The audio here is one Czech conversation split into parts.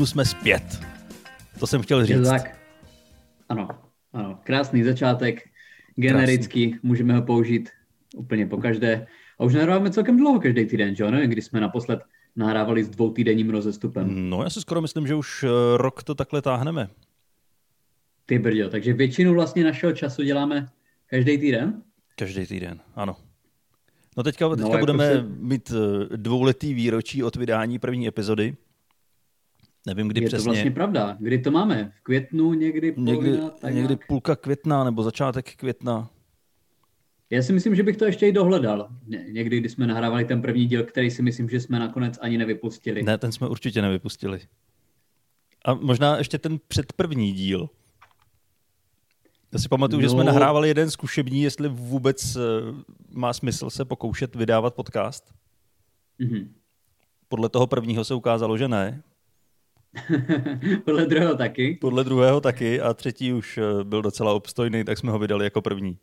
týdnu jsme zpět. To jsem chtěl říct. Tak. Ano, ano. Krásný začátek, genericky, Krásný. můžeme ho použít úplně po každé. A už nahráváme celkem dlouho každý týden, že ano? Když jsme naposled nahrávali s dvoutýdenním rozestupem. No, já si skoro myslím, že už eh, rok to takhle táhneme. Ty brďo, takže většinu vlastně našeho času děláme každý týden? Každý týden, ano. No teďka, teďka no, budeme se... mít eh, dvouletý výročí od vydání první epizody. Nevím, kdy je přesně. Je to vlastně pravda. Kdy to máme? V květnu, někdy polovina, někdy, tak někdy půlka května nebo začátek května. Já si myslím, že bych to ještě i dohledal. Někdy, když jsme nahrávali ten první díl, který si myslím, že jsme nakonec ani nevypustili. Ne, ten jsme určitě nevypustili. A možná ještě ten předprvní díl. Já si pamatuju, no. že jsme no. nahrávali jeden zkušební, jestli vůbec uh, má smysl se pokoušet vydávat podcast. Mm-hmm. Podle toho prvního se ukázalo, že ne. Podle druhého taky. Podle druhého taky a třetí už uh, byl docela obstojný, tak jsme ho vydali jako první.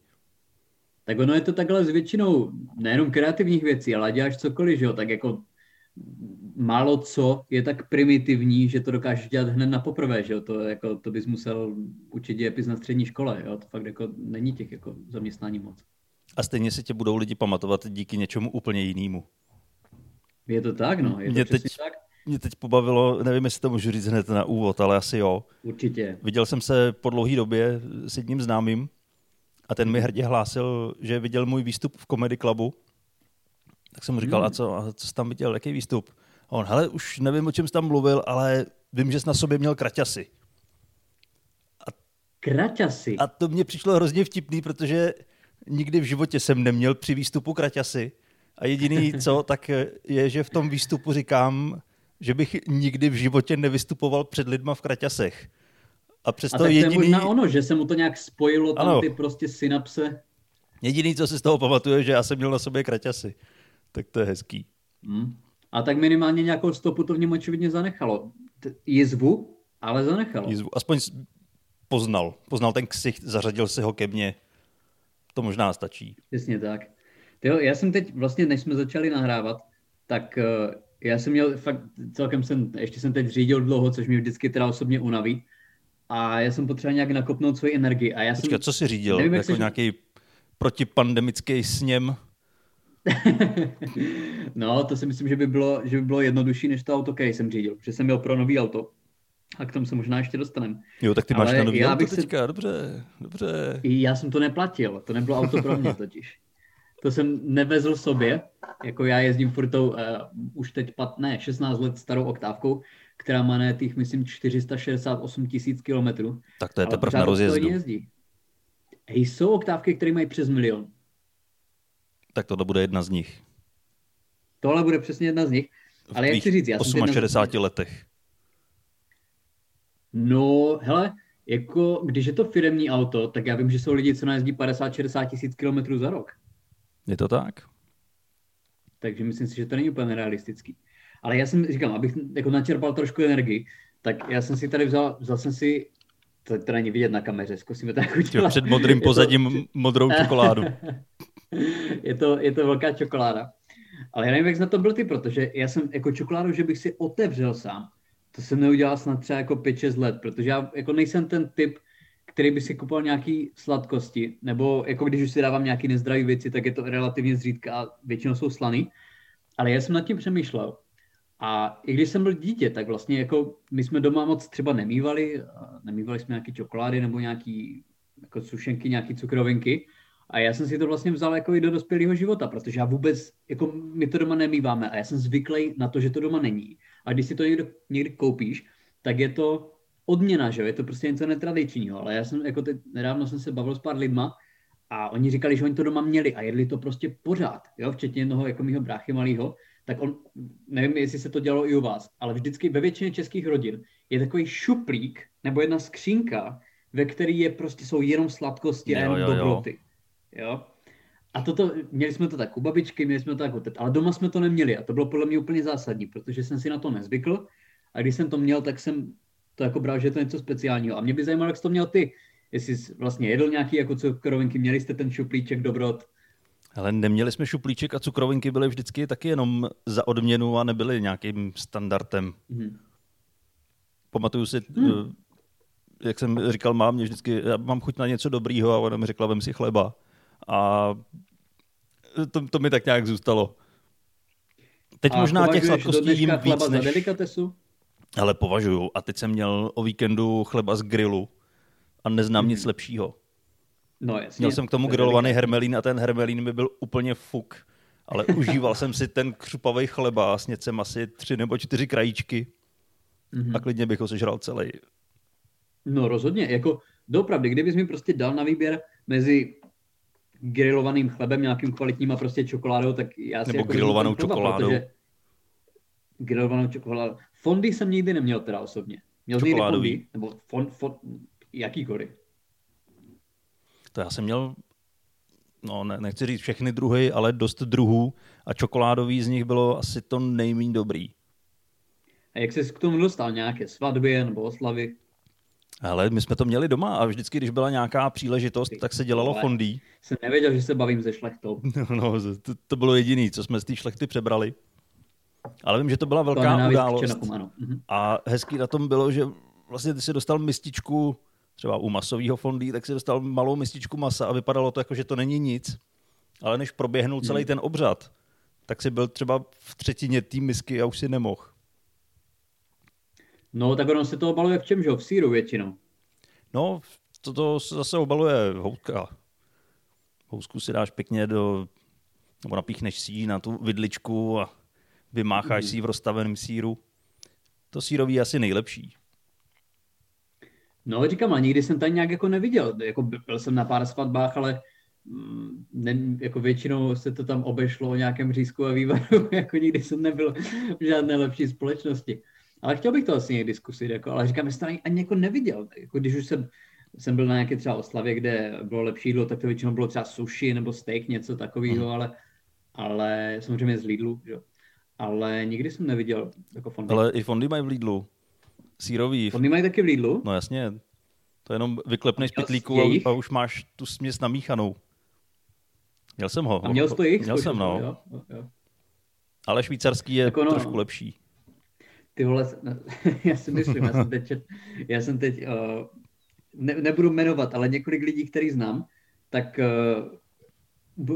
Tak ono je to takhle s většinou nejenom kreativních věcí, ale děláš cokoliv, že jo, tak jako málo co je tak primitivní, že to dokážeš dělat hned na poprvé, že jo? To, jako, to bys musel učit dějepis na střední škole, jo? To fakt jako není těch jako zaměstnání moc. A stejně si tě budou lidi pamatovat díky něčemu úplně jinému. Je to tak, no. Je to mě teď, tak. Mě teď pobavilo, nevím, jestli to můžu říct hned na úvod, ale asi jo. Určitě. Viděl jsem se po dlouhé době s jedním známým a ten mi hrdě hlásil, že viděl můj výstup v Comedy Clubu tak jsem mu říkal, hmm. a, co, a co jsi tam viděl, jaký výstup? A on, hele, už nevím, o čem jsi tam mluvil, ale vím, že jsi na sobě měl kraťasy. A, kraťasy? A to mě přišlo hrozně vtipný, protože nikdy v životě jsem neměl při výstupu kraťasy. A jediný co, tak je, že v tom výstupu říkám, že bych nikdy v životě nevystupoval před lidma v kraťasech. A přesto a jediný... možná ono, že se mu to nějak spojilo, tam ano. ty prostě synapse. Jediný, co si z toho pamatuje, že já jsem měl na sobě kraťasy tak to je hezký. Hmm. A tak minimálně nějakou stopu to v něm očividně zanechalo. Jizvu, ale zanechalo. Jizvu, aspoň poznal. Poznal ten ksicht, zařadil si ho ke mně. To možná stačí. Přesně tak. Tyjo, já jsem teď, vlastně než jsme začali nahrávat, tak uh, já jsem měl fakt, celkem jsem, ještě jsem teď řídil dlouho, což mě vždycky teda osobně unaví. A já jsem potřeboval nějak nakopnout svoji energii. A já Počkej, jsem, co jsi řídil? Nevím, jako jsi... nějaký protipandemický sněm? no, to si myslím, že by bylo, že by bylo jednodušší, než to auto, který jsem řídil, že jsem měl pro nový auto. A k tomu se možná ještě dostaneme. Jo, tak ty máš Ale na nový auto teďka, se... dobře, dobře. Já jsem to neplatil, to nebylo auto pro mě totiž. To jsem nevezl sobě, jako já jezdím furt tou, uh, už teď pat, ne, 16 let starou oktávkou, která má na těch, myslím, 468 tisíc kilometrů. Tak to je teprve na rozjezdu. Jezdí. Hej, jsou oktávky, které mají přes milion tak tohle bude jedna z nich. Tohle bude přesně jedna z nich. Ale jak si říct, já 68 jsem 60 letech. No, hele, jako když je to firemní auto, tak já vím, že jsou lidi, co najezdí 50-60 tisíc kilometrů za rok. Je to tak? Takže myslím si, že to není úplně realistický. Ale já jsem, říkám, abych jako načerpal trošku energii, tak já jsem si tady vzal, vzal jsem si, to, to není vidět na kameře, zkusíme to jako udělat. Před modrým pozadím to... modrou čokoládu. je, to, je to velká čokoláda. Ale já nevím, jak na to byl ty, protože já jsem jako čokoládu, že bych si otevřel sám, to jsem neudělal snad třeba jako 5-6 let, protože já jako nejsem ten typ, který by si kupoval nějaký sladkosti, nebo jako když už si dávám nějaký nezdravý věci, tak je to relativně zřídka a většinou jsou slaný. Ale já jsem nad tím přemýšlel. A i když jsem byl dítě, tak vlastně jako my jsme doma moc třeba nemývali, nemývali jsme nějaký čokolády nebo nějaký jako sušenky, nějaký cukrovinky, a já jsem si to vlastně vzal jako i do dospělého života, protože já vůbec, jako my to doma nemýváme a já jsem zvyklý na to, že to doma není. A když si to někdo, někdy koupíš, tak je to odměna, že jo? Je to prostě něco netradičního. Ale já jsem, jako teď, nedávno jsem se bavil s pár lidma a oni říkali, že oni to doma měli a jedli to prostě pořád, jo? Včetně jednoho jako mýho bráchy malého. Tak on, nevím, jestli se to dělalo i u vás, ale vždycky ve většině českých rodin je takový šuplík nebo jedna skřínka, ve který je prostě jsou jenom sladkosti a jenom dobroty. Jo. Jo? A toto, měli jsme to tak u babičky, měli jsme to tak u tet, ale doma jsme to neměli a to bylo podle mě úplně zásadní, protože jsem si na to nezvykl a když jsem to měl, tak jsem to jako bral, že je to něco speciálního. A mě by zajímalo, jak jsi to měl ty, jestli jsi vlastně jedl nějaký jako cukrovinky, měli jste ten šuplíček dobrot? Ale neměli jsme šuplíček a cukrovinky byly vždycky taky jenom za odměnu a nebyly nějakým standardem. Hmm. Pamatuju si, hmm. jak jsem říkal mámě vždycky, já mám chuť na něco dobrýho a ona mi řekla, vem si chleba. A to, to mi tak nějak zůstalo. Teď a možná těch sladkostí jim víc než... delikatesu? Ale považuju. A teď jsem měl o víkendu chleba z grilu a neznám hmm. nic lepšího. No jasně. Měl jsem k tomu grilovaný hermelín a ten hermelín mi byl úplně fuk. Ale užíval jsem si ten křupavý chleba a sněd jsem asi tři nebo čtyři krajíčky. Mm-hmm. A klidně bych ho sežral celý. No rozhodně. Jako dopravdy, kdybys mi prostě dal na výběr mezi grilovaným chlebem, nějakým kvalitním a prostě čokoládou, tak já si Nebo jako grilovanou chleba, čokoládou. Grilovanou čokoládou. Fondy jsem nikdy neměl teda osobně. Měl někdy fondy? Nebo fond, fond, jakýkoliv? To já jsem měl, no ne, nechci říct všechny druhy, ale dost druhů a čokoládový z nich bylo asi to nejméně dobrý. A jak jsi k tomu dostal? Nějaké svatby nebo oslavy? Ale my jsme to měli doma a vždycky, když byla nějaká příležitost, tak se dělalo Ale fondý. Jsem nevěděl, že se bavím ze šlechtou. No, no to, to bylo jediné, co jsme z té šlechty přebrali. Ale vím, že to byla velká to událost. Mhm. A hezký na tom bylo, že vlastně ty si dostal mističku, třeba u masového fondý, tak si dostal malou mističku masa a vypadalo to jako, že to není nic. Ale než proběhnul celý hmm. ten obřad, tak si byl třeba v třetině té misky a už si nemohl. No, tak ono se to obaluje v čem, že V síru většinou. No, to, to se zase obaluje houska. Housku si dáš pěkně do, nebo napíchneš si na tu vidličku a vymácháš mm. si v rozstaveném síru. To sírový je asi nejlepší. No, říkám, a nikdy jsem tady nějak jako neviděl. Jako byl jsem na pár svatbách, ale mm, ne, jako většinou se to tam obešlo o nějakém řízku a vývaru, jako nikdy jsem nebyl v žádné lepší společnosti. Ale chtěl bych to asi někdy zkusit, jako, ale říkám, že jsem to ani, ani jako neviděl. Jako, když už jsem, jsem byl na nějaké třeba oslavě, kde bylo lepší jídlo, tak to většinou bylo třeba sushi nebo steak, něco takového, mm. ale, ale samozřejmě z Lidlu, že? Ale nikdy jsem neviděl jako fondy. Ale i fondy mají v Lidlu. Sírový. Fondy mají taky v Lidlu? No jasně. To jenom vyklepneš pitlíku a, a už máš tu směs namíchanou. Měl jsem ho. A měl jsi to jich? Měl jsem, no. Jo, jo. Ale švýcarský je ono, trošku lepší. Ty vole, já si myslím, já jsem teď, já jsem teď uh, ne, nebudu jmenovat, ale několik lidí, který znám, tak uh,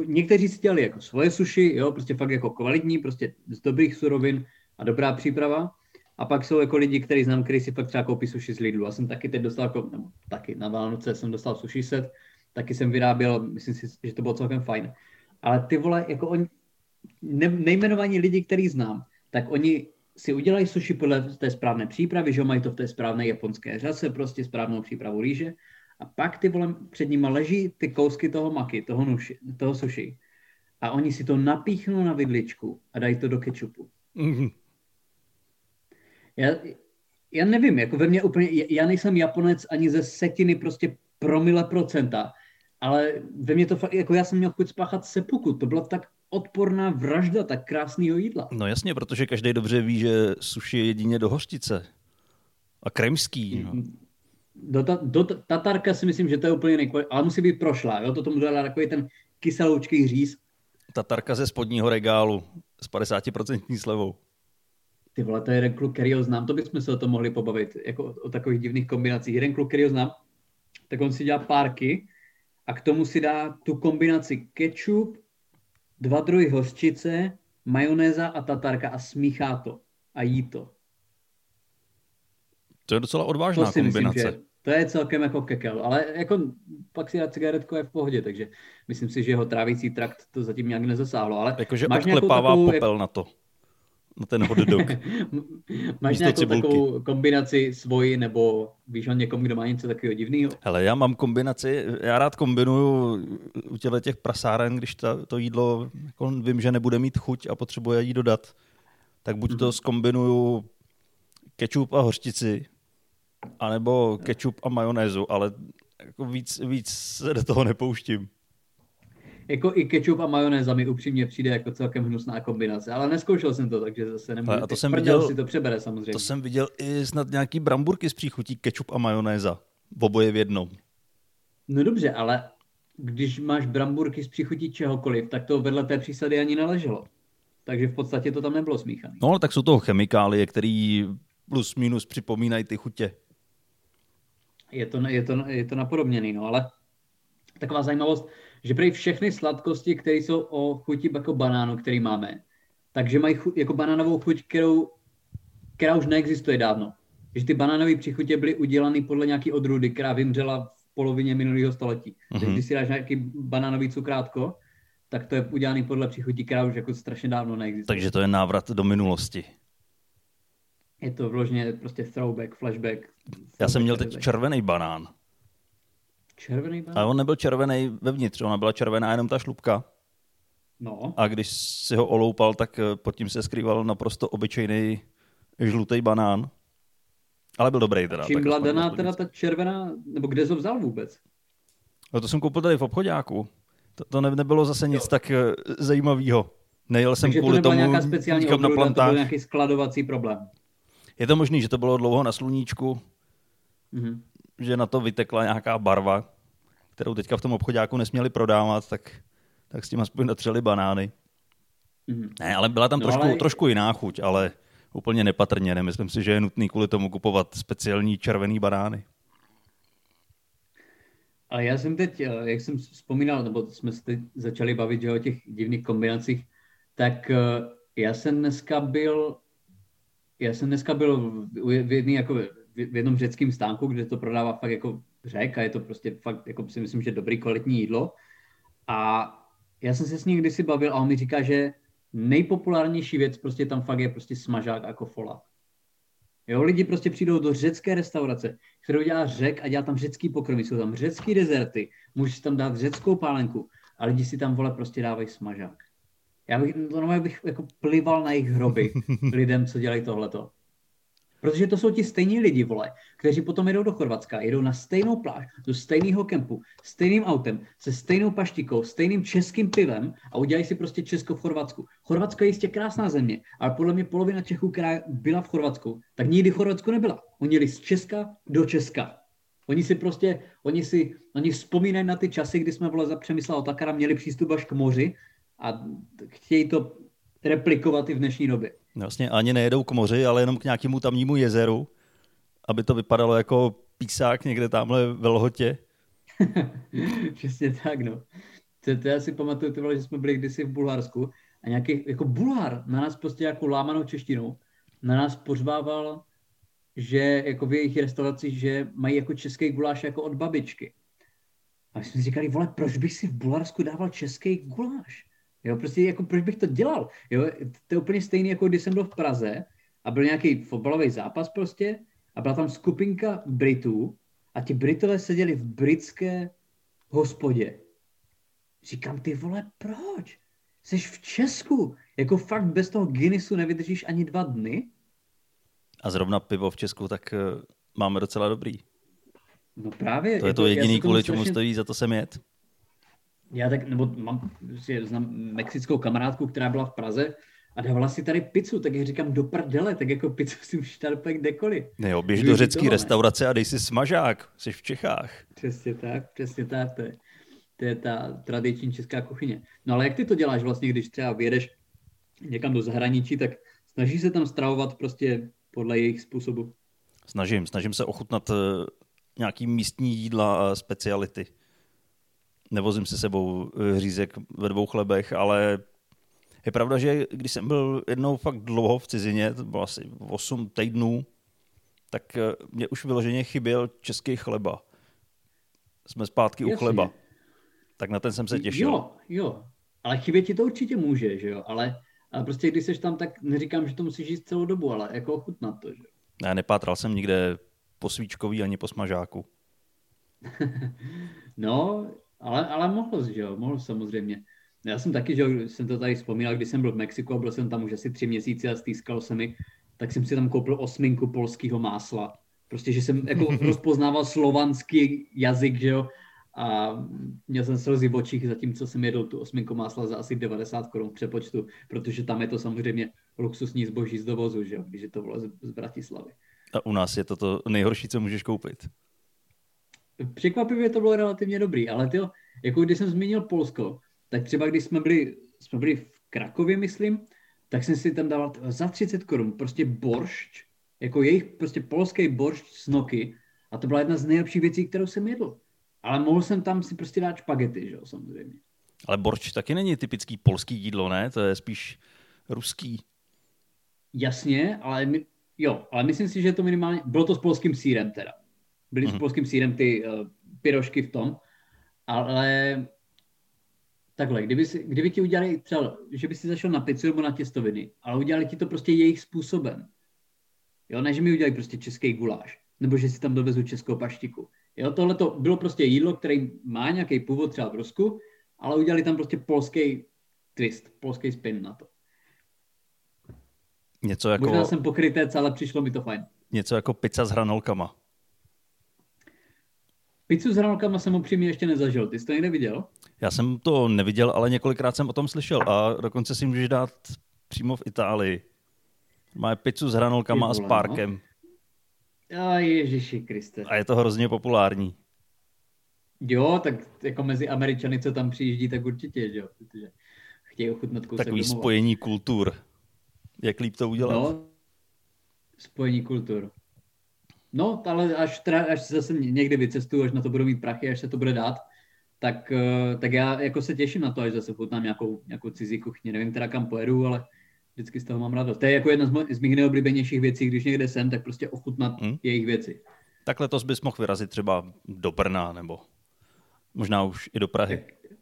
někteří si dělali jako svoje suši, jo, prostě fakt jako kvalitní, prostě z dobrých surovin a dobrá příprava. A pak jsou jako lidi, kteří znám, kteří si fakt třeba koupí suši z Lidlu. Já jsem taky teď dostal, jako, nebo taky na Vánoce jsem dostal suši set, taky jsem vyráběl, myslím si, že to bylo celkem fajn. Ale ty vole, jako oni, ne, nejmenovaní lidi, který znám, tak oni si udělají sushi podle té správné přípravy, že mají to v té správné japonské řase, prostě správnou přípravu rýže. A pak ty vole, před nimi leží ty kousky toho maky, toho, nuši, toho sushi. A oni si to napíchnou na vidličku a dají to do kečupu. Mm-hmm. Já, já nevím, jako ve mně úplně, já nejsem Japonec ani ze setiny prostě promile procenta, ale ve mně to fakt, jako já jsem měl chuť spáchat sepuku, to bylo tak odporná vražda tak krásného jídla. No jasně, protože každý dobře ví, že suši je jedině do hořtice. A kremský. No. Do, ta, do tatarka si myslím, že to je úplně nejkvalitnější, ale musí být prošlá, jo? to tomu dodá takový ten kyseloučký říz. Tatarka ze spodního regálu s 50% slevou. Ty vole, to je jeden kluk, který ho znám, to bychom se o tom mohli pobavit, jako o, o takových divných kombinacích. Jeden kluk, který ho znám, tak on si dělá párky a k tomu si dá tu kombinaci ketchup, dva druhy hořčice, majonéza a tatarka a smíchá to a jí to. To je docela odvážná to si kombinace. Myslím, že to je celkem jako kekel, ale jako pak si dá cigaretku je v pohodě, takže myslím si, že jeho trávící trakt to zatím nějak nezasáhlo. Ale Jakože odklepává takovou, popel jak... na to na ten hot dog. Máš nějakou cibulky. takovou kombinaci svoji, nebo víš o někom, kdo má něco takového divného? Hele, já mám kombinaci, já rád kombinuju u těle těch prasáren, když ta, to jídlo jako vím, že nebude mít chuť a potřebuje jí dodat, tak buď mm-hmm. to skombinuju kečup a hořčici, anebo kečup a majonézu, ale jako víc, víc se do toho nepouštím jako i ketchup a majonéza mi upřímně přijde jako celkem hnusná kombinace, ale neskoušel jsem to, takže zase nemůžu. A to jsem viděl, si to přebere samozřejmě. To jsem viděl i snad nějaký bramburky s příchutí ketchup a majonéza. V oboje v jednom. No dobře, ale když máš bramburky s příchutí čehokoliv, tak to vedle té přísady ani neleželo. Takže v podstatě to tam nebylo smíchané. No, tak jsou to chemikálie, které plus minus připomínají ty chutě. Je to, je to, je to napodobněný, no, ale taková zajímavost, že prý všechny sladkosti, které jsou o chuti jako banánu, který máme, takže mají chuť, jako banánovou chuť, kterou, která už neexistuje dávno. Že ty banánové přichutě byly udělané podle nějaké odrůdy, která vymřela v polovině minulého století. Mm-hmm. Takže když si dáš nějaký banánový cukrátko, tak to je udělaný podle přichutí, která už jako strašně dávno neexistuje. Takže to je návrat do minulosti. Je to vložně prostě throwback, flashback. Throwback, Já jsem měl teď červený banán. Červený banán? A on nebyl červený vevnitř, ona byla červená jenom ta šlupka. No. A když si ho oloupal, tak eh, pod tím se skrýval naprosto obyčejný žlutý banán. Ale byl dobrý teda. Čím byla daná teda ta červená, nebo kde jsi ho vzal vůbec? No to jsem koupil tady v obchodáku. To, to ne, nebylo zase nic jo. tak uh, zajímavého. Nejel jsem Takže kvůli to tomu nějaká speciální nikam na to byl nějaký skladovací problém. Je to možný, že to bylo dlouho na sluníčku, Mhm. že na to vytekla nějaká barva, kterou teďka v tom obchodáku nesměli prodávat, tak, tak s tím aspoň natřeli banány. Mhm. Ne, ale byla tam No, trošku, ale- trošku jiná chuť, ale úplně nepatrně. Nemyslím si, že je nutný kvůli tomu kupovat speciální červený banány. Ale já jsem teď, eh, jak jsem vzpomínal, nebo jsme se teď začali bavit že, o těch divných kombinacích, tak eh, já jsem dneska byl, já jsem dneska byl v, jedný, jako, v jednom řeckém stánku, kde to prodává fakt jako řek a je to prostě fakt, jako si myslím, že dobrý kvalitní jídlo. A já jsem se s ním kdysi bavil a on mi říká, že nejpopulárnější věc prostě tam fakt je prostě smažák a kofola. Jo, lidi prostě přijdou do řecké restaurace, kterou dělá řek a dělá tam řecký pokrmy, jsou tam řecký dezerty, můžeš tam dát řeckou pálenku a lidi si tam vole prostě dávají smažák. Já bych, to no, bych jako plival na jejich hroby lidem, co dělají tohleto. Protože to jsou ti stejní lidi, vole, kteří potom jedou do Chorvatska, jedou na stejnou pláž, do stejného kempu, stejným autem, se stejnou paštikou, stejným českým pivem a udělají si prostě Česko v Chorvatsku. Chorvatsko je jistě krásná země, ale podle mě polovina Čechů, která byla v Chorvatsku, tak nikdy v Chorvatsku nebyla. Oni jeli z Česka do Česka. Oni si prostě, oni si, oni vzpomínají na ty časy, kdy jsme vole za Přemysla Otakara měli přístup až k moři a chtějí to replikovat i v dnešní době. Vlastně ani nejedou k moři, ale jenom k nějakému tamnímu jezeru, aby to vypadalo jako písák někde tamhle ve Lhotě. Přesně tak, no. To, to já si pamatuju, ty vole, že jsme byli kdysi v Bulharsku a nějaký, jako Bulhar na nás prostě jako lámanou češtinou, na nás pořvával, že jako v jejich restauraci, že mají jako český guláš jako od babičky. A my jsme si říkali, vole, proč bych si v Bulharsku dával český guláš? Jo, prostě jako proč bych to dělal? Jo, to je úplně stejný, jako když jsem byl v Praze a byl nějaký fotbalový zápas prostě a byla tam skupinka Britů a ti Britové seděli v britské hospodě. Říkám, ty vole, proč? Jsi v Česku. Jako fakt bez toho Guinnessu nevydržíš ani dva dny? A zrovna pivo v Česku, tak eh, máme docela dobrý. No právě. To je to já jediný, kvůli čemu strašně- stojí za to sem jet. Já tak, nebo mám, prostě znám mexickou kamarádku, která byla v Praze a dávala si tady pizzu, tak já říkám do prdele, tak jako pizzu si můžeš dát úplně kdekoliv. Ne jo, běž do řecké restaurace a dej si smažák. Jsi v Čechách. Přesně tak, přesně tak, to je, to je ta tradiční česká kuchyně. No ale jak ty to děláš vlastně, když třeba vyjedeš někam do zahraničí, tak snažíš se tam stravovat prostě podle jejich způsobu. Snažím, snažím se ochutnat eh, nějaký místní jídla a speciality. Nevozím si sebou eh, řízek ve dvou chlebech, ale je pravda, že když jsem byl jednou fakt dlouho v cizině, to bylo asi 8 týdnů, tak eh, mě už vyloženě chyběl český chleba. Jsme zpátky u Jasně. chleba. Tak na ten jsem se těšil. Jo, jo. Ale chybět ti to určitě může, že jo, ale, ale prostě když jsi tam, tak neříkám, že to musíš jíst celou dobu, ale jako ochutnat to, že jo. Já nepátral jsem nikde po svíčkový ani po smažáku. No, ale, ale mohl jsi, že jo, mohl samozřejmě. Já jsem taky, že jo, jsem to tady vzpomínal, když jsem byl v Mexiku a byl jsem tam už asi tři měsíce a stýskalo se mi, tak jsem si tam koupil osminku polského másla. Prostě, že jsem jako rozpoznával slovanský jazyk, že jo, a měl jsem slzy v očích, zatímco jsem jedl tu osminku másla za asi 90 korun v přepočtu, protože tam je to samozřejmě luxusní zboží z dovozu, že jo, když je to vole z, z Bratislavy. A u nás je to to nejhorší, co můžeš koupit. Překvapivě to bylo relativně dobrý, ale ty, jako když jsem zmínil Polsko, tak třeba když jsme byli, jsme byli v Krakově, myslím, tak jsem si tam dával za 30 korun prostě boršč jako jejich prostě polský boršť s noky a to byla jedna z nejlepších věcí, kterou jsem jedl. Ale mohl jsem tam si prostě dát špagety, že jo, samozřejmě. Ale borč taky není typický polský jídlo, ne? To je spíš ruský. Jasně, ale my, jo, ale myslím si, že to minimálně, bylo to s polským sírem teda. Byly mm-hmm. s mhm. polským sírem ty uh, pyrošky v tom, ale takhle, kdyby, si, kdyby ti udělali třeba, že by si zašel na pizzu nebo na těstoviny, ale udělali ti to prostě jejich způsobem. Jo, ne, že mi udělali prostě český guláš, nebo že si tam dovezu českou paštiku. Jo, tohle to bylo prostě jídlo, který má nějaký původ třeba v Rusku, ale udělali tam prostě polský twist, polský spin na to. Něco jako... Možná jsem pokrytec, ale přišlo mi to fajn. Něco jako pizza s hranolkama. Pizzu s hranolkama jsem upřímně ještě nezažil. Ty jsi to někde viděl? Já jsem to neviděl, ale několikrát jsem o tom slyšel a dokonce si můžeš dát přímo v Itálii. Má pizzu s hranolkama a s párkem. No. A Ježiši Kriste. A je to hrozně populární. Jo, tak jako mezi Američany, co tam přijíždí, tak určitě, jo, protože chtějí ochutnat kousek Takový domova. spojení kultur. Jak líp to udělat? No, spojení kultur. No, ale až, teda, až zase někdy vycestuju, až na to budu mít prachy, až se to bude dát, tak, eh, tak já jako se těším na to, až zase chutnám nějakou, nějakou cizí kuchyni. Nevím teda kam pojedu, ale vždycky z toho mám radost. To je jako jedna z, mo- z mých nejoblíbenějších věcí, když někde jsem, tak prostě ochutnat hmm. jejich věci. Tak letos bys mohl vyrazit třeba do Brna nebo možná už i do Prahy. Tak,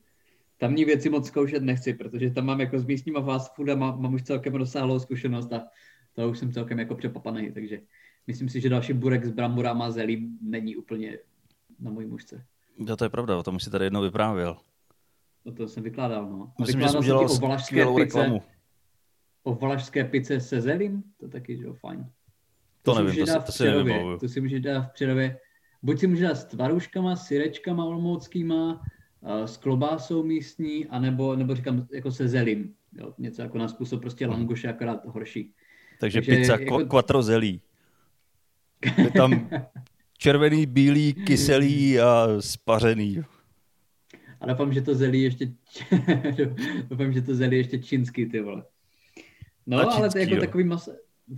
tamní věci moc zkoušet nechci, protože tam mám jako s místníma fast foodama, mám už celkem rozsáhlou zkušenost a to už jsem celkem jako přepapaný, takže myslím si, že další burek s bramborama a zelím není úplně na můj mužce. Jo, to je pravda, o tom už si tady jednou vyprávěl. O to jsem vykládal, no. A Myslím, že jsem udělal skvělou pice, reklamu. O valašské pice se zelím, to taky, že jo, fajn. To, to nevím, to, si, to si nevybavuju. To si můžeš dát v Přerově. Buď si můžeš dát s tvaruškama, syrečkama olomouckýma, s klobásou místní, anebo, nebo říkám, jako se zelím. Jo, něco jako na způsob prostě langoše, akorát horší. Takže, Takže pizza jako... quattro zelí. Je tam červený, bílý, kyselý a spařený. A doufám, že to zelí ještě, doufám, že to zelí ještě čínsky, ty vole. No, čínský, ale to je jako jo. takový masa,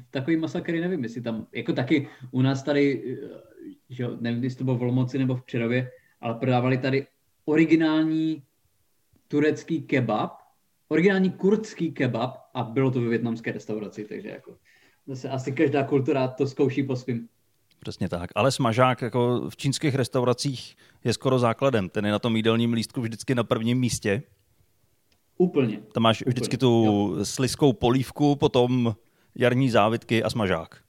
takový masakry, nevím, jestli tam, jako taky u nás tady, že nevím, jestli to bylo v Olmoci nebo v Přirově, ale prodávali tady originální turecký kebab, originální kurdský kebab a bylo to ve větnamské restauraci, takže jako zase asi každá kultura to zkouší po svým. Přesně tak. Ale smažák jako v čínských restauracích je skoro základem. Ten je na tom jídelním lístku vždycky na prvním místě. Úplně. Tam máš Úplně. vždycky tu jo. sliskou polívku, potom jarní závitky a smažák.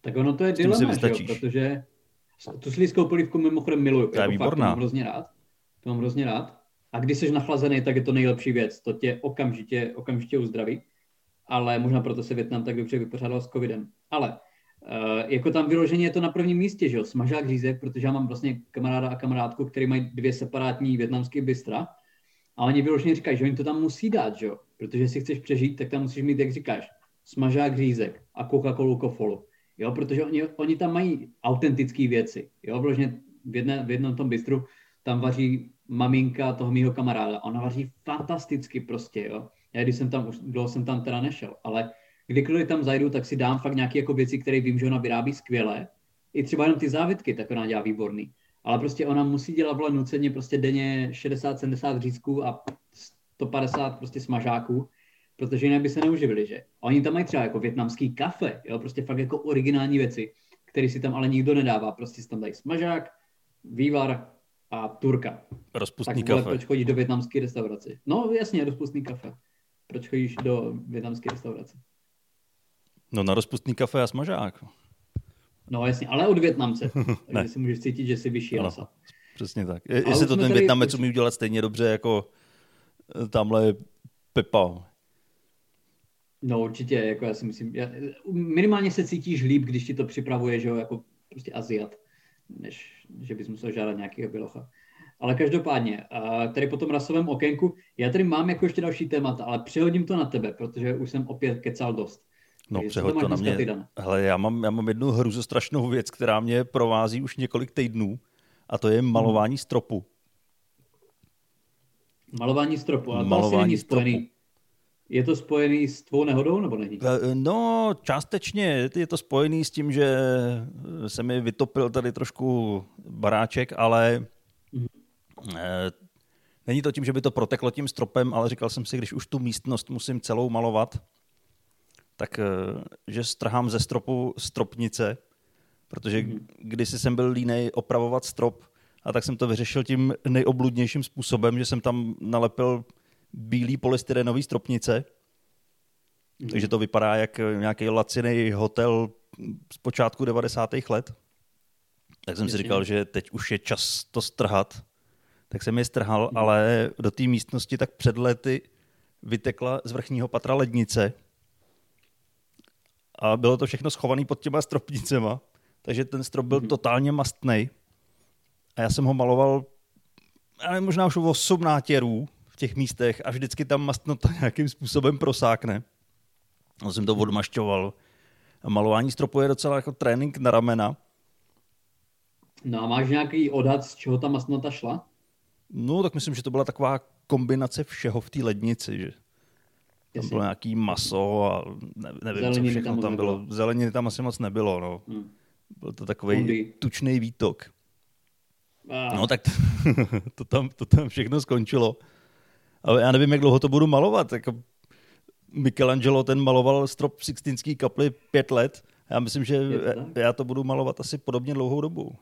Tak ono to je dilema, že jo? protože tu sliskou polívku mimochodem miluju. To je jako výborná. Fakt, to mám hrozně rád. To mám hrozně rád. A když jsi nachlazený, tak je to nejlepší věc. To tě okamžitě, okamžitě uzdraví. Ale možná proto se Větnam tak dobře vypořádal s covidem. Ale Uh, jako tam vyloženě je to na prvním místě, že jo, smažák řízek, protože já mám vlastně kamaráda a kamarádku, který mají dvě separátní větnamské bystra. A oni vyloženě říkají, že oni to tam musí dát, že jo, protože jestli chceš přežít, tak tam musíš mít, jak říkáš, smažák řízek a Coca-Colu kofolu, jo, protože oni, oni tam mají autentické věci, jo, vyloženě v, jedné, v jednom tom bistru tam vaří maminka toho mýho kamaráda, ona vaří fantasticky prostě, jo. Já když jsem tam, už dlouho jsem tam teda nešel, ale kdykoliv tam zajdu, tak si dám fakt nějaké jako věci, které vím, že ona vyrábí skvěle. I třeba jenom ty závitky, tak ona dělá výborný. Ale prostě ona musí dělat vole nuceně prostě denně 60-70 řízků a 150 prostě smažáků, protože jinak by se neuživili, že? A oni tam mají třeba jako větnamský kafe, jo, prostě fakt jako originální věci, které si tam ale nikdo nedává. Prostě si tam dají smažák, vývar a turka. Rozpustný tak, kafe. proč chodíš do větnamské restaurace? No jasně, rozpustný kafe. Proč chodíš do větnamské restaurace? No na rozpustný kafe a smažák. No jasně, ale od Větnamce. Takže si můžeš cítit, že jsi vyšší ano, Přesně tak. Je, jestli to ten Větnamec umí udělat stejně dobře jako eh, tamhle Pepa. No určitě, jako já si myslím, já, minimálně se cítíš líp, když ti to připravuje, že jo, jako prostě Aziat, než že bys musel žádat nějakého bilocha. Ale každopádně, tady po tom rasovém okénku, já tady mám jako ještě další témata, ale přehodím to na tebe, protože už jsem opět kecal dost. No, přehoď to, to na mě. Hele, já mám, já mám jednu hru strašnou věc, která mě provází už několik týdnů a to je malování hmm. stropu. Malování stropu, ale malování to asi není spojený. Je to spojený s tvou nehodou, nebo není? Eh, no, částečně je to spojený s tím, že se mi vytopil tady trošku baráček, ale mm-hmm. Není to tím, že by to proteklo tím stropem, ale říkal jsem si, když už tu místnost musím celou malovat, tak že strhám ze stropu stropnice, protože mm-hmm. kdysi jsem byl línej opravovat strop, a tak jsem to vyřešil tím nejobludnějším způsobem, že jsem tam nalepil bílý polystyrenový stropnice, mm. takže to vypadá jak nějaký laciný hotel z počátku 90. let. Tak jsem Jasně. si říkal, že teď už je čas to strhat. Tak jsem je strhal, ale do té místnosti tak před lety vytekla z vrchního patra lednice a bylo to všechno schované pod těma stropnicema, takže ten strop byl mm. totálně mastný. A já jsem ho maloval ale možná už o 8 nátěrů v těch místech a vždycky tam mastnota nějakým způsobem prosákne. Já jsem to odmašťoval. A malování stropu je docela jako trénink na ramena. No a máš nějaký odhad, z čeho ta masnota šla? No, tak myslím, že to byla taková kombinace všeho v té lednici, že tam bylo nějaký maso a ne, nevím, Zeleniny co všechno tam, tam bylo. Zeleniny tam asi moc nebylo, no. Hmm. Byl to takový tučný výtok. No tak to, to, tam, to tam všechno skončilo. Ale já nevím, jak dlouho to budu malovat. Jako Michelangelo ten maloval strop Sixtinský kapli pět let. Já myslím, že já to budu malovat asi podobně dlouhou dobu.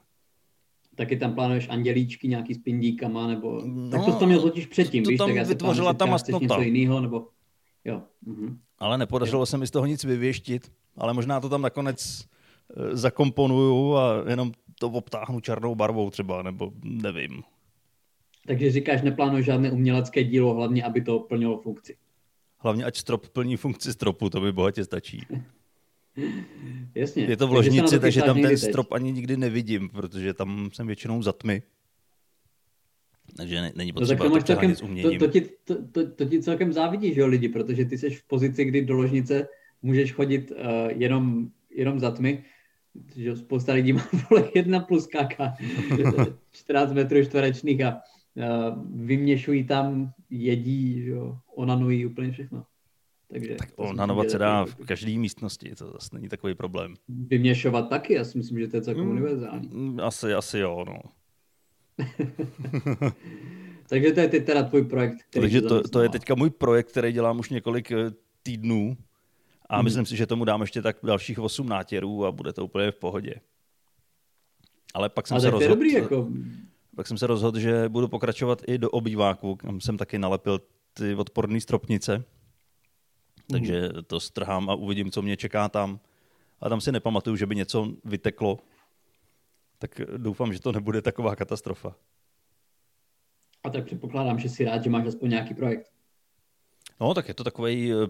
Taky tam plánuješ andělíčky nějaký s pindíkama, nebo... No, tak to tam měl totiž předtím, to víš? Tam tak já vytvořila ta masnota. Něco jiného, nebo... Jo. Mhm. Ale nepodařilo jo. se mi z toho nic vyvěštit, ale možná to tam nakonec eh, zakomponuju a jenom to obtáhnu černou barvou třeba, nebo nevím. Takže říkáš, neplánuji žádné umělecké dílo, hlavně, aby to plnilo funkci. Hlavně, ať strop plní funkci stropu, to by bohatě stačí. Jasně. Je to v ložnici, takže, takže tam ten strop ani nikdy nevidím, protože tam jsem většinou za tmy. Takže není no potřeba no, to, to, celkem, to, to, ti, to, to, to ti celkem závidí, že jo, lidi, protože ty jsi v pozici, kdy do ložnice můžeš chodit uh, jenom, jenom za tmy že spousta lidí má vole jedna plus kaka, 14 metrů čtverečných a uh, vyměšují tam, jedí, že jo, onanují úplně všechno. Takže tak onanovat se dá v každé místnosti, to zase není takový problém. Vyměšovat taky, já si myslím, že to je celkem mm, univerzální. Mm, asi, asi jo, no. Takže to je teď teda tvůj projekt. Takže to, to je teďka můj projekt, který dělám už několik eh, týdnů a hmm. myslím si, že tomu dám ještě tak dalších 8 nátěrů a bude to úplně v pohodě. Ale pak jsem, se rozhodl, dobrý, jako... pak jsem se rozhodl, že budu pokračovat i do obýváku, kam jsem taky nalepil ty odporné stropnice. Takže to strhám a uvidím, co mě čeká tam. A tam si nepamatuju, že by něco vyteklo. Tak doufám, že to nebude taková katastrofa. A tak předpokládám, že si rád, že máš aspoň nějaký projekt. No, tak je to takový eh,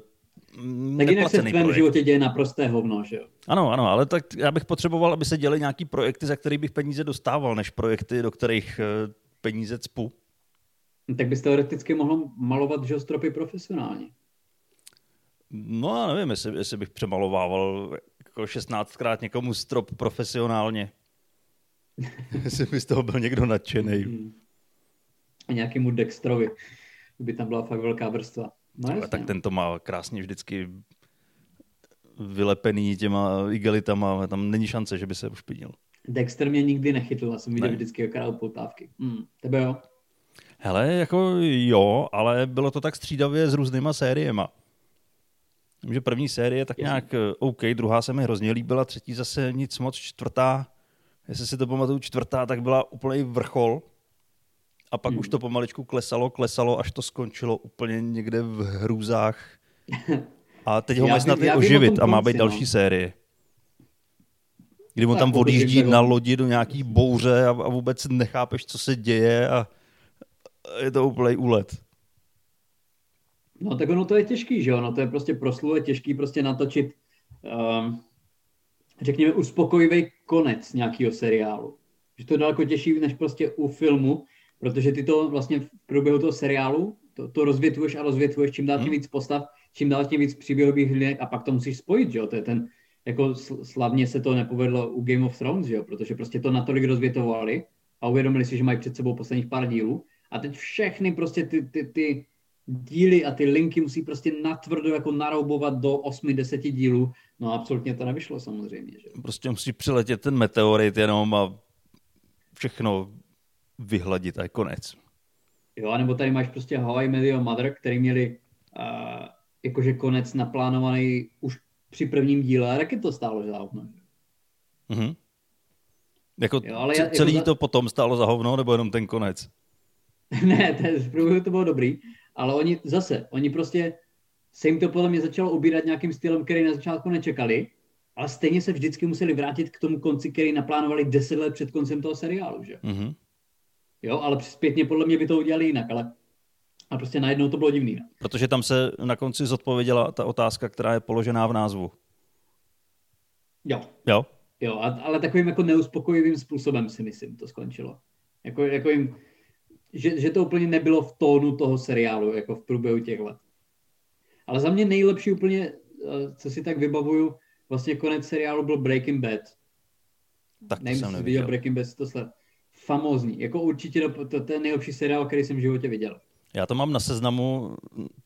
tak jinak se v tvém životě děje naprosté hovno, že jo? Ano, ano, ale tak já bych potřeboval, aby se děly nějaký projekty, za který bych peníze dostával, než projekty, do kterých eh, peníze cpu. Tak bys teoreticky mohl malovat že stropy profesionálně. No já nevím, jestli, jestli bych přemalovával jako 16krát někomu strop profesionálně. jestli by z toho byl někdo nadšený. A nějakému Dextrovi by tam byla fakt velká vrstva. No, ale tak ten to má krásně vždycky vylepený těma igelitama, tam není šance, že by se ušpinil. Dexter mě nikdy nechytl, já jsem viděl ne. vždycky okrát poutávky. Hmm, tebe jo? Hele, jako jo, ale bylo to tak střídavě s různýma sériema. Vím, že první série tak nějak eh, OK, druhá se mi hrozně líbila, třetí zase nic moc, čtvrtá, jestli si to pamatuju, čtvrtá, tak byla úplný vrchol. A pak hmm. už to pomaličku klesalo, klesalo, až to skončilo úplně někde v hrůzách. A teď ho mají snad i oživit a má být další no. série. Kdy on tam odjíždí na lodi do nějaký bouře a, a vůbec nechápeš, co se děje a je to úplný úlet. No tak ono to je těžký, že jo? No to je prostě prosluje těžký prostě natočit um, řekněme uspokojivý konec nějakého seriálu. Že to je daleko těžší než prostě u filmu, protože ty to vlastně v průběhu toho seriálu to, to rozvětvuješ a rozvětvuješ čím dál tím hmm. víc postav, čím dál tím víc příběhových linek a pak to musíš spojit, že jo? To je ten, jako slavně se to nepovedlo u Game of Thrones, že jo? Protože prostě to natolik rozvětovali a uvědomili si, že mají před sebou posledních pár dílů a teď všechny prostě ty, ty, ty díly a ty linky musí prostě natvrdo jako naroubovat do 8-10 dílů. No absolutně to nevyšlo samozřejmě. Že? Prostě musí přiletět ten meteorit jenom a všechno vyhladit a je konec. Jo, nebo tady máš prostě Hawaii Medio Mother, který měli uh, jakože konec naplánovaný už při prvním díle a taky to stálo za hovno. Mm-hmm. Jako jo, ale celý jako to potom stálo za hovno, nebo jenom ten konec? ne, to, v průběhu to bylo dobrý, ale oni zase, oni prostě se jim to podle mě začalo ubírat nějakým stylem, který na začátku nečekali, ale stejně se vždycky museli vrátit k tomu konci, který naplánovali deset let před koncem toho seriálu, že? Mm-hmm. Jo, ale zpětně podle mě by to udělali jinak, ale a prostě najednou to bylo divný. Ne? Protože tam se na konci zodpověděla ta otázka, která je položená v názvu. Jo. Jo? Jo, a, ale takovým jako neuspokojivým způsobem si myslím to skončilo. Jako, jako jim, že, že to úplně nebylo v tónu toho seriálu, jako v průběhu těch let. Ale za mě nejlepší úplně, eh, co si tak vybavuju, vlastně konec seriálu byl Breaking Bad. Tak to Nevím, jsem neviděl. Breaking Bad, to sled. Famózní. Jako určitě to, to, to je nejlepší seriál, který jsem v životě viděl. Já to mám na seznamu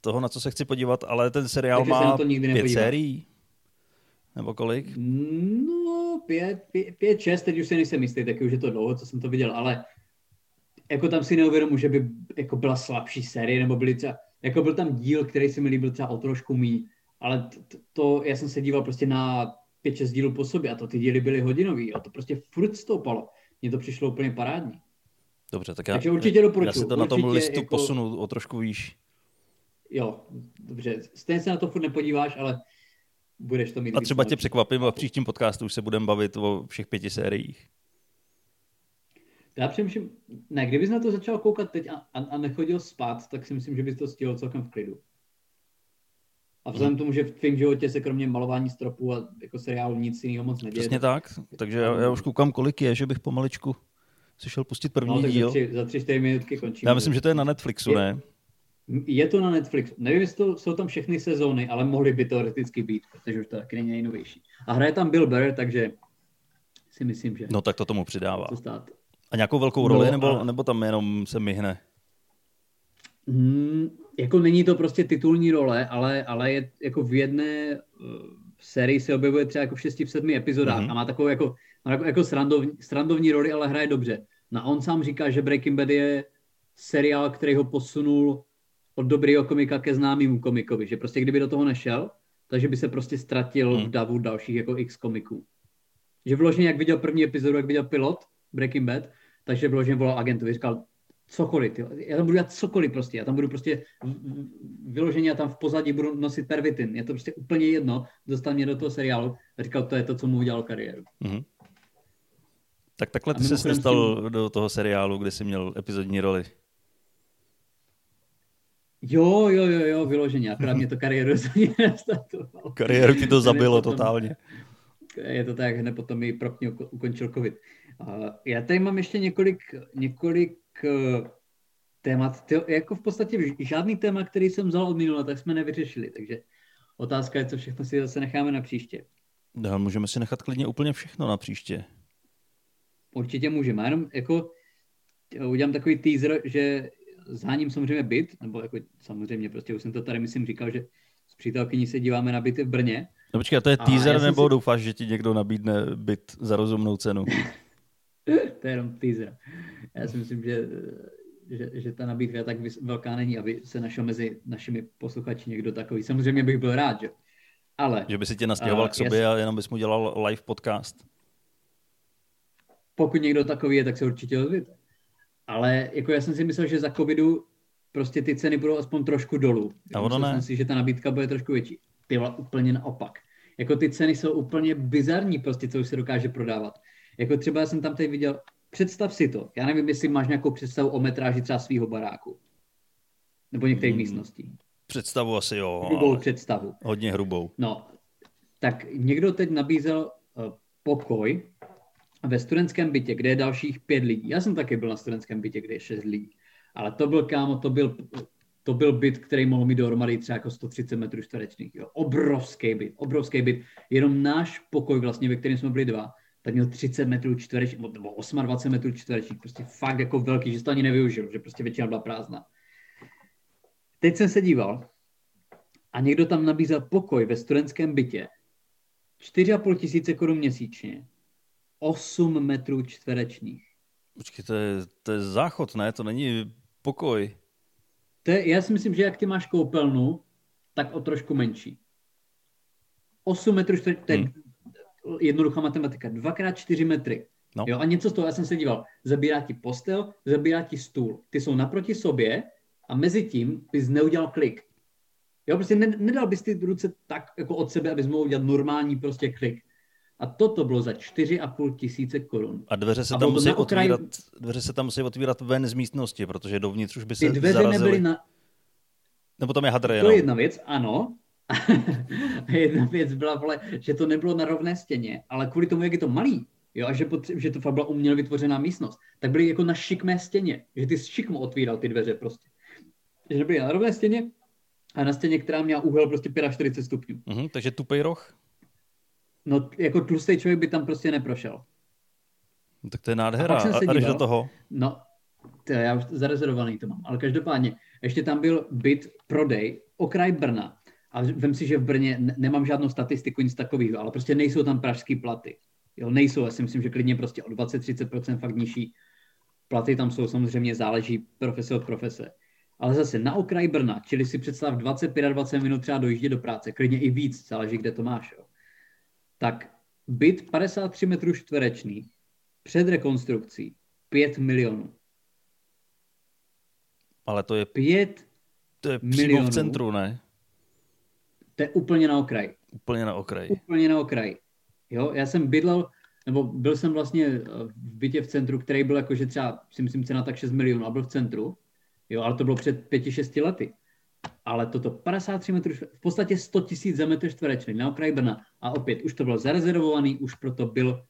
toho, na co se chci podívat, ale ten seriál Takže má to nikdy pět sérií. Nebo kolik? No, pět, pět, pět, šest, teď už se nejsem jistý, taky už je to dlouho, co jsem to viděl, ale jako tam si neuvědomu, že by jako byla slabší série, nebo byly třeba, jako byl tam díl, který se mi líbil třeba o trošku mý, ale to, to, já jsem se díval prostě na pět, šest dílů po sobě a to ty díly byly hodinový a to prostě furt stoupalo. Mně to přišlo úplně parádní. Dobře, tak já, Takže určitě doporučuji. Já si to na tom listu jako... posunu o trošku výš. Jo, dobře. Stejně se na to furt nepodíváš, ale budeš to mít. A třeba tě překvapím a v příštím podcastu už se budeme bavit o všech pěti sériích. Já přemýšlím, ne, kdybys na to začal koukat teď a, a, a nechodil spát, tak si myslím, že bys to stihl celkem v klidu. A vzhledem tomu, že v tvém životě se kromě malování stropů a jako seriálu nic jiného moc neděje. Přesně tak, takže já, já už koukám, kolik je, že bych pomaličku si šel pustit první no, díl. Za tři, za tři, čtyři minutky končím. Já myslím, že to je na Netflixu, je, ne? Je to na Netflixu. Nevím, jestli to, jsou tam všechny sezóny, ale mohly by teoreticky být, protože už to taky není nejnovější. A hraje tam Bill Burr, takže si myslím, že... No tak to tomu přidává. To stát. A nějakou velkou roli, no, nebo, a... nebo tam jenom se myhne? Hmm, jako není to prostě titulní role, ale, ale je jako v jedné uh, sérii se objevuje třeba jako v šesti, v sedmi epizodách mm-hmm. a má takovou jako, má jako, jako srandovní, srandovní roli, ale hraje dobře. No a on sám říká, že Breaking Bad je seriál, který ho posunul od dobrého komika ke známému komikovi. Že prostě kdyby do toho nešel, takže by se prostě ztratil hmm. v davu dalších jako x komiků. Že vložně, jak viděl první epizodu, jak viděl pilot Breaking Bad, takže vložně volal agentovi, říkal, cokoliv, tyjo. já tam budu dělat cokoliv prostě, já tam budu prostě vyloženě, já tam v pozadí budu nosit pervitin, je to prostě úplně jedno, dostal mě do toho seriálu a říkal, to je to, co mu udělal kariéru. Mm-hmm. Tak takhle ty se dostal tím... do toho seriálu, kde jsi měl epizodní roli. Jo, jo, jo, jo, vyloženě. Akorát mě to kariéru. Kariéru ti to zabilo potom, totálně. Je to tak, hned potom mi pro mě ukončil covid. Já tady mám ještě několik, několik eh, témat. Ty, jako v podstatě žádný téma, který jsem vzal od minula, tak jsme nevyřešili. Takže otázka je, co všechno si zase necháme na příště. No, můžeme si nechat klidně úplně všechno na příště. Určitě můžeme. Jenom jako udělám takový teaser, že záním samozřejmě byt, nebo jako samozřejmě, prostě už jsem to tady myslím říkal, že s přítelkyní se díváme na byty v Brně. No počkej, a to je teaser, nebo si... doufáš, že ti někdo nabídne byt za rozumnou cenu? to je jenom teaser. Já si myslím, že, že, že ta nabídka tak velká není, aby se našel mezi našimi posluchači někdo takový. Samozřejmě bych byl rád, že? Ale... Že by si tě nastěhoval k sobě a jenom bys mu dělal live podcast. Pokud někdo takový je, tak se určitě ozvěte. Ale jako já jsem si myslel, že za covidu prostě ty ceny budou aspoň trošku dolů. A ono ne. jsem si, že ta nabídka bude trošku větší. Byla úplně naopak. Jako ty ceny jsou úplně bizarní prostě, co už se dokáže prodávat. Jako třeba jsem tam teď viděl, představ si to, já nevím, jestli máš nějakou představu o metráži třeba svého baráku. Nebo některých hmm. místností. Představu asi jo. Hrubou představu. Hodně hrubou. No, tak někdo teď nabízel uh, pokoj ve studentském bytě, kde je dalších pět lidí. Já jsem taky byl na studentském bytě, kde je šest lidí. Ale to byl, kámo, to byl, to byl byt, který mohl mít dohromady třeba jako 130 metrů čtverečných. Jo. Obrovský byt, obrovský byt. Jenom náš pokoj vlastně, ve kterém jsme byli dva, tak měl 30 metrů čtverečních, nebo 28 metrů čtverečních. Prostě fakt jako velký, že to ani nevyužil, že prostě většina byla prázdná. teď jsem se díval a někdo tam nabízel pokoj ve studentském bytě 4,5 tisíce korun měsíčně, 8 metrů čtverečních. Počkej, to je, to je záchod, ne? To není pokoj. To je, já si myslím, že jak ty máš koupelnu, tak o trošku menší. 8 metrů čtverečních, hmm. Jednoduchá matematika, 2x4 metry. No. Jo, a něco z toho, já jsem se díval, zabírá ti postel, zabírá ti stůl. Ty jsou naproti sobě a mezi tím bys neudělal klik. Jo, prostě nedal bys ty ruce tak jako od sebe, abys mohl udělat normální prostě klik. A toto bylo za 4,5 tisíce korun. A dveře se, a tam musí okraji... otvírat, dveře se tam musí otvírat ven z místnosti, protože dovnitř už by se Ty dveře zarazily. nebyly na... Nebo tam je hadr. To je jedna věc, ano. A jedna věc byla, vole, že to nebylo na rovné stěně, ale kvůli tomu, jak je to malý, jo, a že, potře- že to fakt byla uměle vytvořená místnost, tak byly jako na šikmé stěně, že ty šikmo otvíral ty dveře prostě. Že byly na rovné stěně a na stěně, která měla úhel prostě 45 stupňů. Mm-hmm, takže tupej roh? No, jako tlustý člověk by tam prostě neprošel. No, tak to je nádhera. A, a jdeš do toho? No, to já už zarezervovaný to mám. Ale každopádně, ještě tam byl byt prodej, okraj Brna. A vím si, že v Brně nemám žádnou statistiku, nic takového, ale prostě nejsou tam pražské platy. Jo, nejsou, já si myslím, že klidně prostě o 20-30% fakt nižší. Platy tam jsou, samozřejmě záleží profese od profese. Ale zase na okraj Brna, čili si představ 20-25 minut třeba dojíždět do práce, klidně i víc, záleží, kde to máš. Jo. Tak byt 53 metrů čtverečný před rekonstrukcí 5 milionů. Ale to je 5 to je přímo milionů. v centru, ne? To je úplně na okraji. Úplně na okraji. Úplně na okraji. Jo, já jsem bydlel, nebo byl jsem vlastně eh, v bytě v centru, který byl jakože třeba, si myslím, cena tak 6 milionů a byl v centru. Jo, ale to bylo před 5-6 lety. Ale toto 53 metrů, v podstatě 100 tisíc za metr čtverečný na okraji Brna. A opět, už to bylo zarezervovaný, už proto byl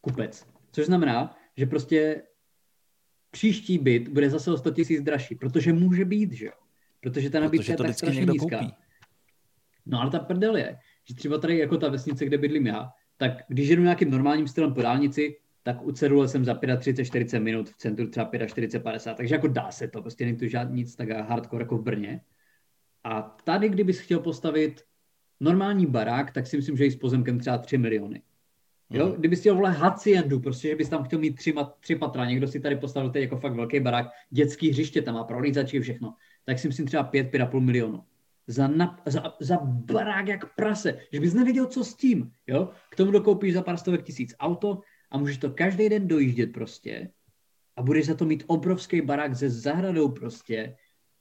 kupec. Což znamená, že prostě příští byt bude zase o 100 tisíc dražší, protože může být, že jo? Protože ta nabídka je tak strašně nízká. Koupí. No ale ta prdel je, že třeba tady jako ta vesnice, kde bydlím já, tak když jedu nějakým normálním stylem po dálnici, tak u cedule jsem za 35-40 minut, v centru třeba 45-50, takže jako dá se to, prostě není to žádný nic tak hardcore jako v Brně. A tady, kdybys chtěl postavit normální barák, tak si myslím, že i s pozemkem třeba 3 miliony. Jo, mm. kdybys chtěl vole haciendu, prostě, že bys tam chtěl mít tři, tři patra, někdo si tady postavil teď jako fakt velký barák, dětský hřiště tam má prolízačky všechno, tak si myslím třeba 5, 5,5 milionů za, na, za, za barák jak prase, že bys nevěděl, co s tím, jo? K tomu dokoupíš za pár stovek tisíc auto a můžeš to každý den dojíždět prostě a budeš za to mít obrovský barák se zahradou prostě,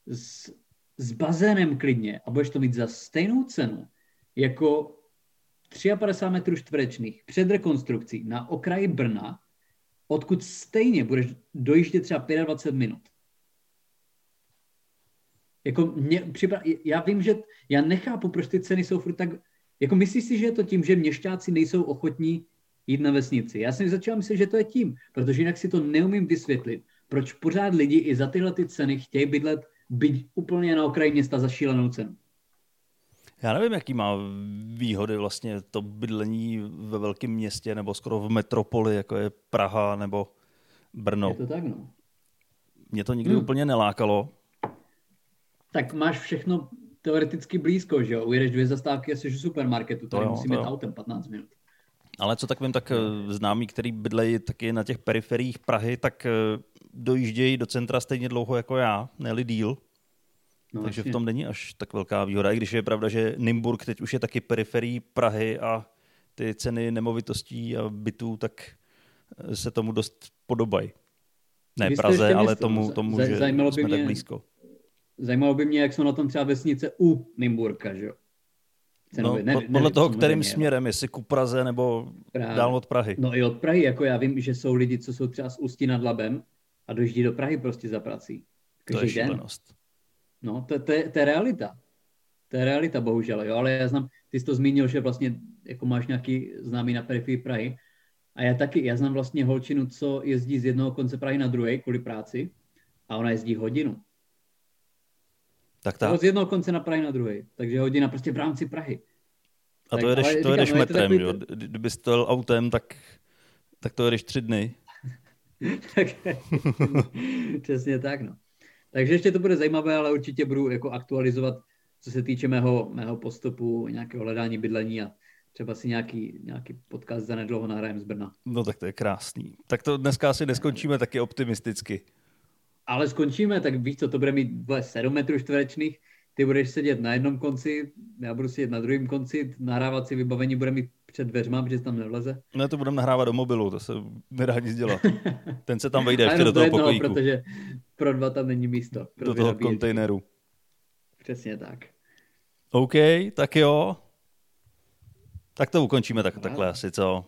s, s bazénem klidně a budeš to mít za stejnou cenu jako 53 metrů čtverečných před rekonstrukcí na okraji Brna, odkud stejně budeš dojíždět třeba 25 minut. Jako mě připra... já vím, že já nechápu, proč ty ceny jsou furt tak... Jako myslíš si, že je to tím, že měšťáci nejsou ochotní jít na vesnici? Já jsem začal myslet, že to je tím, protože jinak si to neumím vysvětlit. Proč pořád lidi i za tyhle ty ceny chtějí bydlet byť úplně na okraji města za šílenou cenu? Já nevím, jaký má výhody vlastně to bydlení ve velkém městě nebo skoro v metropoli, jako je Praha nebo Brno. Je to tak, no. Mě to nikdy hmm. úplně nelákalo tak máš všechno teoreticky blízko, že jo? Ujedeš dvě zastávky a jsi v supermarketu, tady musí mít autem 15 minut. Ale co tak vím, tak eh, známí, který bydlejí taky na těch periferiích Prahy, tak eh, dojíždějí do centra stejně dlouho jako já, ne díl. No, Takže vlastně. v tom není až tak velká výhoda, i když je pravda, že Nymburk teď už je taky periferií Prahy a ty ceny nemovitostí a bytů tak eh, se tomu dost podobají. Ne Praze, ale tomu, tomu že jsme by mě, tak blízko. Zajímalo by mě, jak jsou na tom třeba vesnice u Nymburka, že jo? Cenově. No, ne, podle nevím, toho, kterým směrem, jestli ku Praze nebo Právě. dál od Prahy. No i od Prahy, jako já vím, že jsou lidi, co jsou třeba z Ústí nad Labem a dojíždí do Prahy prostě za prací. Každý to je šílenost. No, to, to, je, to je realita. To je realita, bohužel, jo, ale já znám, ty jsi to zmínil, že vlastně jako máš nějaký známý na periferii Prahy a já taky, já znám vlastně holčinu, co jezdí z jednoho konce Prahy na druhý kvůli práci a ona jezdí hodinu. Tak tak. Z jednoho konce na Prahy na druhý. Takže hodina prostě v rámci Prahy. A to jedeš, to jedeš no, metrem, jo? Kdyby jsi to autem, tak, tak to jedeš tři dny. tak, přesně tak, no. Takže ještě to bude zajímavé, ale určitě budu jako aktualizovat, co se týče mého, mého postupu, nějakého hledání bydlení a třeba si nějaký, nějaký podcast za nedlouho nahrajem z Brna. No tak to je krásný. Tak to dneska asi neskončíme taky optimisticky. Ale skončíme, tak víš co, to bude mít 7 metrů čtverečných, ty budeš sedět na jednom konci, já budu sedět na druhém konci, nahrávací vybavení bude mít před dveřma, protože tam nevleze. No to budeme nahrávat do mobilu, to se nedá nic dělat. Ten se tam vejde ještě do toho jednoho, pokojíku. protože pro dva tam není místo. Do toho kontejneru. Přesně tak. OK, tak jo. Tak to ukončíme tak, takhle asi, co?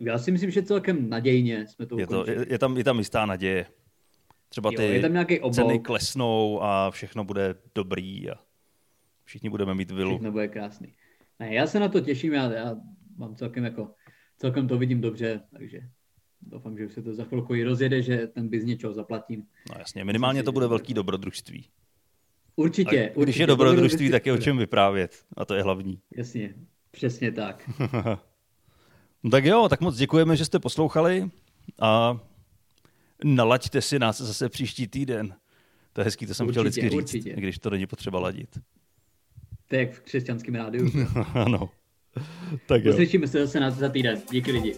Já si myslím, že celkem nadějně jsme to je ukončili. To, je, je, tam, je tam jistá naděje. Třeba ty jo, je tam nějaký ceny klesnou a všechno bude dobrý a všichni budeme mít vilu. Všechno bude krásný. Ne, já se na to těším, já, já mám celkem jako, celkem to vidím dobře, takže doufám, že už se to za chvilku i rozjede, že ten bys něčeho zaplatím. No jasně, minimálně to bude velký dobrodružství. Určitě. A když určitě, je dobrodružství, tak je o čem vyprávět. A to je hlavní. Jasně, přesně tak. no tak jo, tak moc děkujeme, že jste poslouchali a nalaďte si nás zase příští týden. To je hezký, to jsem určitě, chtěl vždycky říct, určitě. když to není potřeba ladit. To je jak v křesťanském rádiu. ano. Tak jo. Se zase na za týden. Díky lidi.